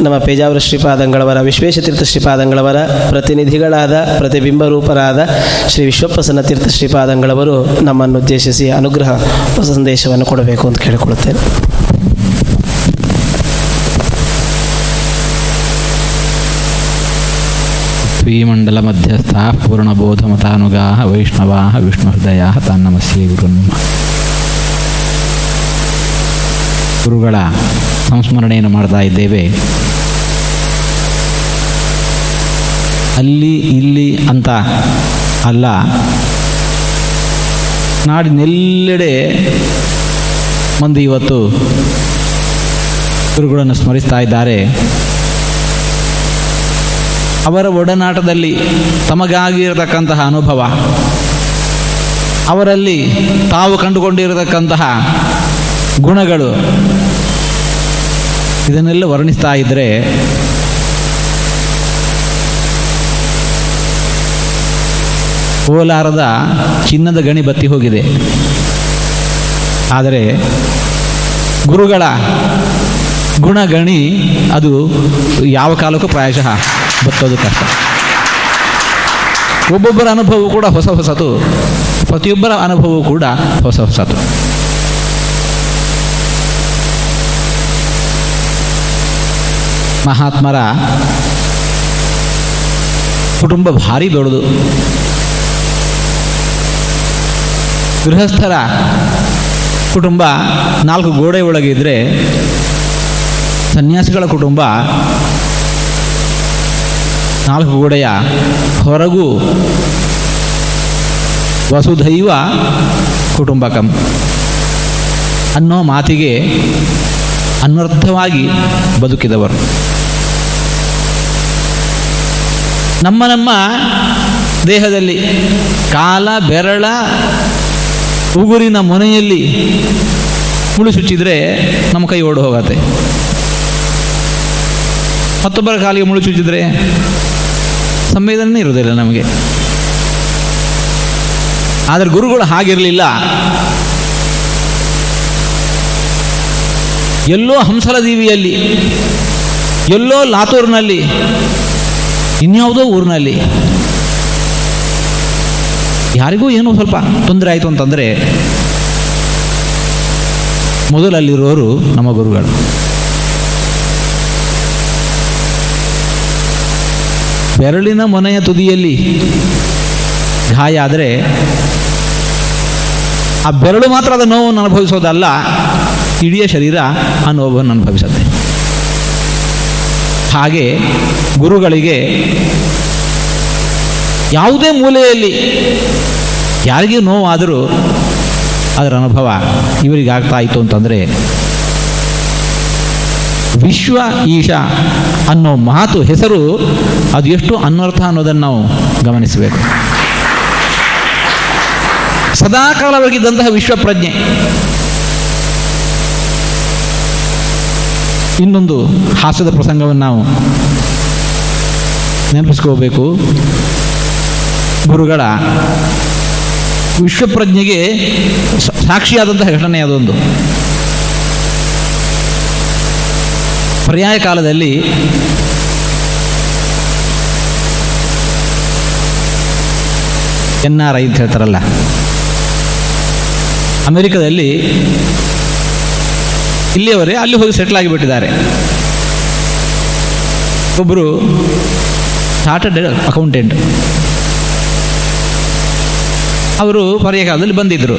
ನಮ್ಮ ಪೇಜಾವರ ಶ್ರೀಪಾದಂಗಳವರ, ವಿಶ್ವೇಶತೀರ್ಥ ಶ್ರೀಪಾದಂಗಳವರ, ಪ್ರತಿನಿಧಿಗಳಾದ ಪ್ರತಿಬಿಂಬ ರೂಪರಾದ ಶ್ರೀ ವಿಶ್ವಪ್ರಸನ್ನ ತೀರ್ಥ ಶ್ರೀಪಾದಂಗಳವರು ನಮ್ಮನ್ನು ಉದ್ದೇಶಿಸಿ ಅನುಗ್ರಹ ಸಂದೇಶವನ್ನು ಕೊಡಬೇಕು ಅಂತ ಕೇಳಿಕೊಳ್ಳುತ್ತೇನೆ. ಶ್ರೀಮಂಡಲ ಮಧ್ಯಸ್ಥಾ ಪೂರ್ಣಬೋಧಮತಾನುಗಾ ವೈಷ್ಣವಾ ವಿಷ್ಣುಹೃದಯ ಶ್ರೀ ಗುರು ಗುರುಗಳ ಸಂಸ್ಮರಣೆಯನ್ನು ಮಾಡ್ತಾ ಇದ್ದೇವೆ. ಅಲ್ಲಿ, ಇಲ್ಲಿ ಅಂತ ಅಲ್ಲ. ನಾಡಿನೆಲ್ಲೆಡೆ ಮಂದಿ ಇವತ್ತು ಗುರುಗಳನ್ನು ಸ್ಮರಿಸ್ತಾ ಇದ್ದಾರೆ. ಅವರ ಒಡನಾಟದಲ್ಲಿ ತಮಗಾಗಿರತಕ್ಕಂತಹ ಅನುಭವ, ಅವರಲ್ಲಿ ತಾವು ಕಂಡುಕೊಂಡಿರತಕ್ಕಂತಹ ಗುಣಗಳು ಇದನ್ನೆಲ್ಲ ವರ್ಣಿಸ್ತಾ ಇದ್ದರೆ ಕೋಲಾರದ ಚಿನ್ನದ ಗಣಿ ಬತ್ತಿ ಹೋಗಿದೆ. ಆದರೆ ಗುರುಗಳ ಗುಣಗಣಿ ಅದು ಯಾವ ಕಾಲಕ್ಕೂ ಪ್ರಾಯಶಃ ಬತ್ತೋದು ಕಷ್ಟ. ಒಬ್ಬೊಬ್ಬರ ಅನುಭವವು ಕೂಡ ಹೊಸ ಹೊಸತು, ಪ್ರತಿಯೊಬ್ಬರ ಅನುಭವವು ಕೂಡ ಹೊಸ ಹೊಸತು. ಮಹಾತ್ಮರ ಕುಟುಂಬ ಭಾರಿ ದೊಡ್ಡದು. ಗೃಹಸ್ಥರ ಕುಟುಂಬ ನಾಲ್ಕು ಗೋಡೆ ಒಳಗೆ ಇದ್ದರೆ ಸನ್ಯಾಸಿಗಳ ಕುಟುಂಬ ನಾಲ್ಕು ಗೋಡೆಯ ಹೊರಗೂ ವಸುಧೈವ ಕುಟುಂಬಕಂ ಅನ್ನೋ ಮಾತಿಗೆ ಅನ್ವರ್ಥವಾಗಿ ಬದುಕಿದವರು. ನಮ್ಮ ನಮ್ಮ ದೇಹದಲ್ಲಿ ಕಾಲ, ಬೆರಳ, ಉಗುರಿನ ಮೊನೆಯಲ್ಲಿ ಮುಳು ಚುಚ್ಚಿದ್ರೆ ನಮ್ಮ ಕೈ ಓಡಿ ಹೋಗತ್ತೆ. ಮತ್ತೊಬ್ಬರ ಕಾಲಿಗೆ ಮುಳು ಚುಚ್ಚಿದ್ರೆ ಸಂವೇದನೆ ಇರೋದಿಲ್ಲ ನಮಗೆ. ಆದರೆ ಗುರುಗಳು ಹಾಗಿರಲಿಲ್ಲ. ಎಲ್ಲೋ ಹಂಸಲ ದೀವಿಯಲ್ಲಿ ಎಲ್ಲೋ ಲಾತೂರಿನಲ್ಲಿ ಇನ್ಯಾವುದೋ ಊರಿನಲ್ಲಿ. ಯಾರಿಗೂ ಏನೋ ಸ್ವಲ್ಪ ತೊಂದರೆ ಆಯಿತು ಅಂತಂದರೆ ಮೊದಲಲ್ಲಿರೋರು ನಮ್ಮ ಗುರುಗಳು. ಬೆರಳಿನ ಮನೆಯ ತುದಿಯಲ್ಲಿ ಗಾಯ ಆದರೆ ಆ ಬೆರಳು ಮಾತ್ರ ಅದ ನೋವನ್ನು ಅನುಭವಿಸೋದಲ್ಲ ಇಡೀ ಶರೀರ ಆ ನೋವನ್ನು ಅನುಭವಿಸುತ್ತೆ. ಹಾಗೆ ಗುರುಗಳಿಗೆ ಯಾವುದೇ ಮೂಲೆಯಲ್ಲಿ ಯಾರಿಗೂ ನೋವಾದರೂ ಅದರ ಅನುಭವ ಇವರಿಗೆ ಆಗ್ತಾ ಇತ್ತು ಅಂತಂದರೆ ವಿಶ್ವ ಈಶ ಅನ್ನೋ ಮಾತು ಹೆಸರು ಅದು ಎಷ್ಟು ಅನ್ವರ್ಥ ಅನ್ನೋದನ್ನು ನಾವು ಗಮನಿಸಬೇಕು. ಸದಾಕಾಲವಾಗಿದ್ದಂತಹ ವಿಶ್ವಪ್ರಜ್ಞೆ ಇನ್ನೊಂದು ಹಾಸ್ಯದ ಪ್ರಸಂಗವನ್ನು ನಾವು ನೆನಪಿಸ್ಕೋಬೇಕು. ಗುರುಗಳ ವಿಶ್ವಪ್ರಜ್ಞೆಗೆ ಸಾಕ್ಷಿಯಾದಂತಹ ಘಟನೆ ಅದೊಂದು. ಪರ್ಯಾಯ ಕಾಲದಲ್ಲಿ ಎನ್ ಆರ್ ಐ ಅಂತ ಹೇಳ್ತಾರಲ್ಲ. ಅಮೆರಿಕದಲ್ಲಿ ಇಲ್ಲಿಯವರೇ ಅಲ್ಲಿ ಹೋಗಿ ಸೆಟ್ಲ್ ಆಗಿಬಿಟ್ಟಿದ್ದಾರೆ. ಒಬ್ಬರು ಚಾರ್ಟರ್ಡ್ ಅಕೌಂಟೆಂಟ್ ಅವರು ಪರ್ಯಕಾಲದಲ್ಲಿ ಬಂದಿದ್ದರು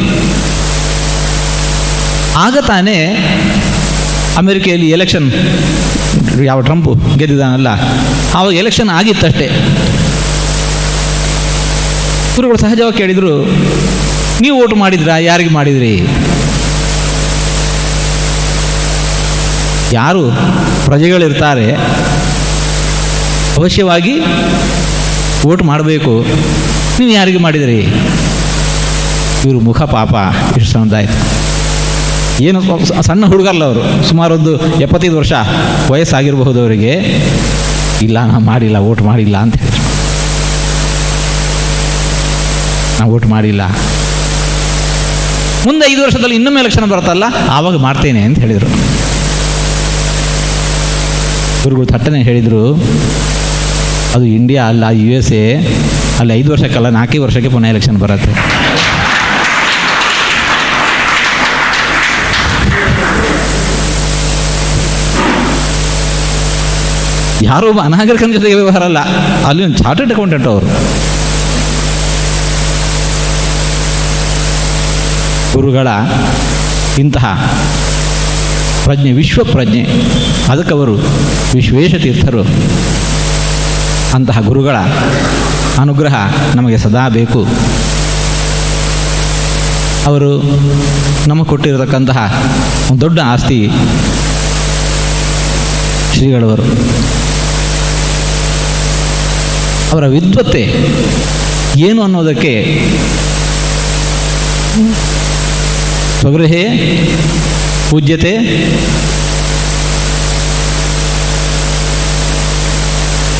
ಆಗ ತಾನೇ ಅಮೆರಿಕೆಯಲ್ಲಿ ಎಲೆಕ್ಷನ್ ಯಾವ ಟ್ರಂಪ್ ಗೆದ್ದಿದ್ದಾನಲ್ಲ, ಆವಾಗ ಎಲೆಕ್ಷನ್ ಆಗಿತ್ತಷ್ಟೇ. ಗುರುಗಳು ಸಹಜವಾಗಿ ಕೇಳಿದರು, ನೀವು ಓಟ್ ಮಾಡಿದ್ರಾ? ಯಾರಿಗೆ ಮಾಡಿದ್ರಿ? ಯಾರು ಪ್ರಜೆಗಳಿರ್ತಾರೆ, ಅವಶ್ಯವಾಗಿ ವೋಟ್ ಮಾಡಬೇಕು. ನೀವು ಯಾರಿಗೆ ಮಾಡಿದಿರಿ? ಇವರು ಮುಖ ಪಾಪ, ಇಷ್ಟು ಸಮುದಾಯ. ಏನು ಸಣ್ಣ ಹುಡುಗರಲ್ಲ ಅವರು ಸುಮಾರು ಒಂದು ಎಪ್ಪತ್ತೈದು ವರ್ಷ ವಯಸ್ಸಾಗಿರಬಹುದು ಅವರಿಗೆ. ಇಲ್ಲ ನಾನು ಮಾಡಿಲ್ಲ ಓಟ್ ಮಾಡಿಲ್ಲ ಅಂತ ಹೇಳಿದ್ರು. ನಾ ಓಟ್ ಮಾಡಿಲ್ಲ. ಮುಂದೆ ಐದು ವರ್ಷದಲ್ಲಿ ಇನ್ನೊಮ್ಮೆ ಎಲೆಕ್ಷನ್ ಬರುತ್ತಲ್ಲ, ಆವಾಗ ಮಾಡ್ತೇನೆ ಅಂತ ಹೇಳಿದರು. ಗುರುಗಳು ಥಟ್ಟನೆ ಹೇಳಿದರು, ಅದು ಇಂಡಿಯಾ ಅಲ್ಲ ಯು ಎಸ್ ಎ ಅಲ್ಲಿ, ಐದು ವರ್ಷಕ್ಕಲ್ಲ ನಾಲ್ಕೇ ವರ್ಷಕ್ಕೆ ಪುನಃ ಎಲೆಕ್ಷನ್ ಬರುತ್ತೆ. ಯಾರೊಬ್ಬ ಒಬ್ಬ ಅನಾಗರಿಕನ ಜೊತೆಗೆ ವ್ಯವಹಾರ ಅಲ್ಲ, ಅಲ್ಲಿ ಒಂದು ಚಾರ್ಟೆಡ್ ಅಕೌಂಟೆಂಟ್ ಅವರು. ಗುರುಗಳ ಇಂತಹ ಪ್ರಜ್ಞೆ, ವಿಶ್ವ ಪ್ರಜ್ಞೆ. ಅದಕ್ಕವರು ವಿಶ್ವೇಶ ತೀರ್ಥರು. ಅಂತಹ ಗುರುಗಳ ಅನುಗ್ರಹ ನಮಗೆ ಸದಾ ಬೇಕು. ಅವರು ನಮಗೆ ಕೊಟ್ಟಿರತಕ್ಕಂತಹ ಒಂದು ದೊಡ್ಡ ಆಸ್ತಿ ಶ್ರೀಗಳವರು. ಅವರ ವಿದ್ವತ್ತೆ ಏನು ಅನ್ನೋದಕ್ಕೆ ಸ್ವಗೃಹೇ ಪೂಜ್ಯತೆ?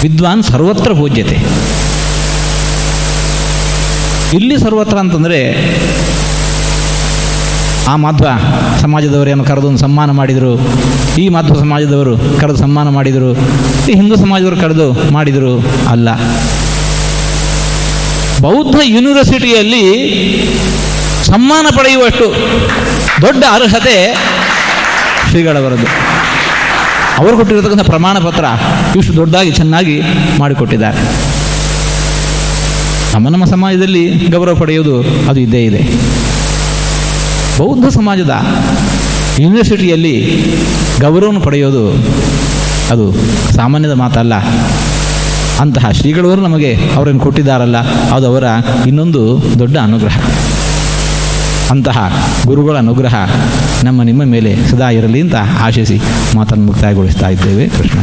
ವಿದ್ವಾನ್ ಸರ್ವತ್ರ ಪೂಜ್ಯತೆ. ಇಲ್ಲಿ ಸರ್ವತ್ರ ಅಂತಂದರೆ ಆ ಮಾಧ್ವ ಸಮಾಜದವರೇನು ಕರೆದು ಒಂದು ಸನ್ಮಾನ ಮಾಡಿದರು, ಈ ಮಾಧ್ವ ಸಮಾಜದವರು ಕರೆದು ಸಮ್ಮಾನ ಮಾಡಿದರು, ಈ ಹಿಂದೂ ಸಮಾಜದವರು ಕರೆದು ಮಾಡಿದರು ಅಲ್ಲ. ಬೌದ್ಧ ಯೂನಿವರ್ಸಿಟಿಯಲ್ಲಿ ಸಮ್ಮಾನ ಪಡೆಯುವಷ್ಟು ದೊಡ್ಡ ಅರ್ಹತೆ ಶ್ರೀಗಳವರದ್ದು. ಅವರು ಕೊಟ್ಟಿರತಕ್ಕಂಥ ಪ್ರಮಾಣ ಪತ್ರ ಇಷ್ಟು ದೊಡ್ಡದಾಗಿ ಚೆನ್ನಾಗಿ ಮಾಡಿಕೊಟ್ಟಿದ್ದಾರೆ. ನಮ್ಮ ನಮ್ಮ ಸಮಾಜದಲ್ಲಿ ಗೌರವ ಪಡೆಯುವುದು ಅದು ಇದ್ದೇ ಇದೆ. ಬೌದ್ಧ ಸಮಾಜದ ಯೂನಿವರ್ಸಿಟಿಯಲ್ಲಿ ಗೌರವವನ್ನು ಪಡೆಯೋದು ಅದು ಸಾಮಾನ್ಯದ ಮಾತಲ್ಲ. ಅಂತಹ ಶ್ರೀಗಳವರು ನಮಗೆ ಅವರನ್ನು ಕೊಟ್ಟಿದ್ದಾರಲ್ಲ, ಅದು ಅವರ ಇನ್ನೊಂದು ದೊಡ್ಡ ಅನುಗ್ರಹ. ಅಂತಹ ಗುರುಗಳ ಅನುಗ್ರಹ ನಮ್ಮ ನಿಮ್ಮ ಮೇಲೆ ಸದಾ ಇರಲಿ ಅಂತ ಆಶಿಸಿ ಮಾತನ್ನು ಮುಕ್ತಾಯಗೊಳಿಸ್ತಾ ಇದ್ದೇವೆ. ಕೃಷ್ಣ.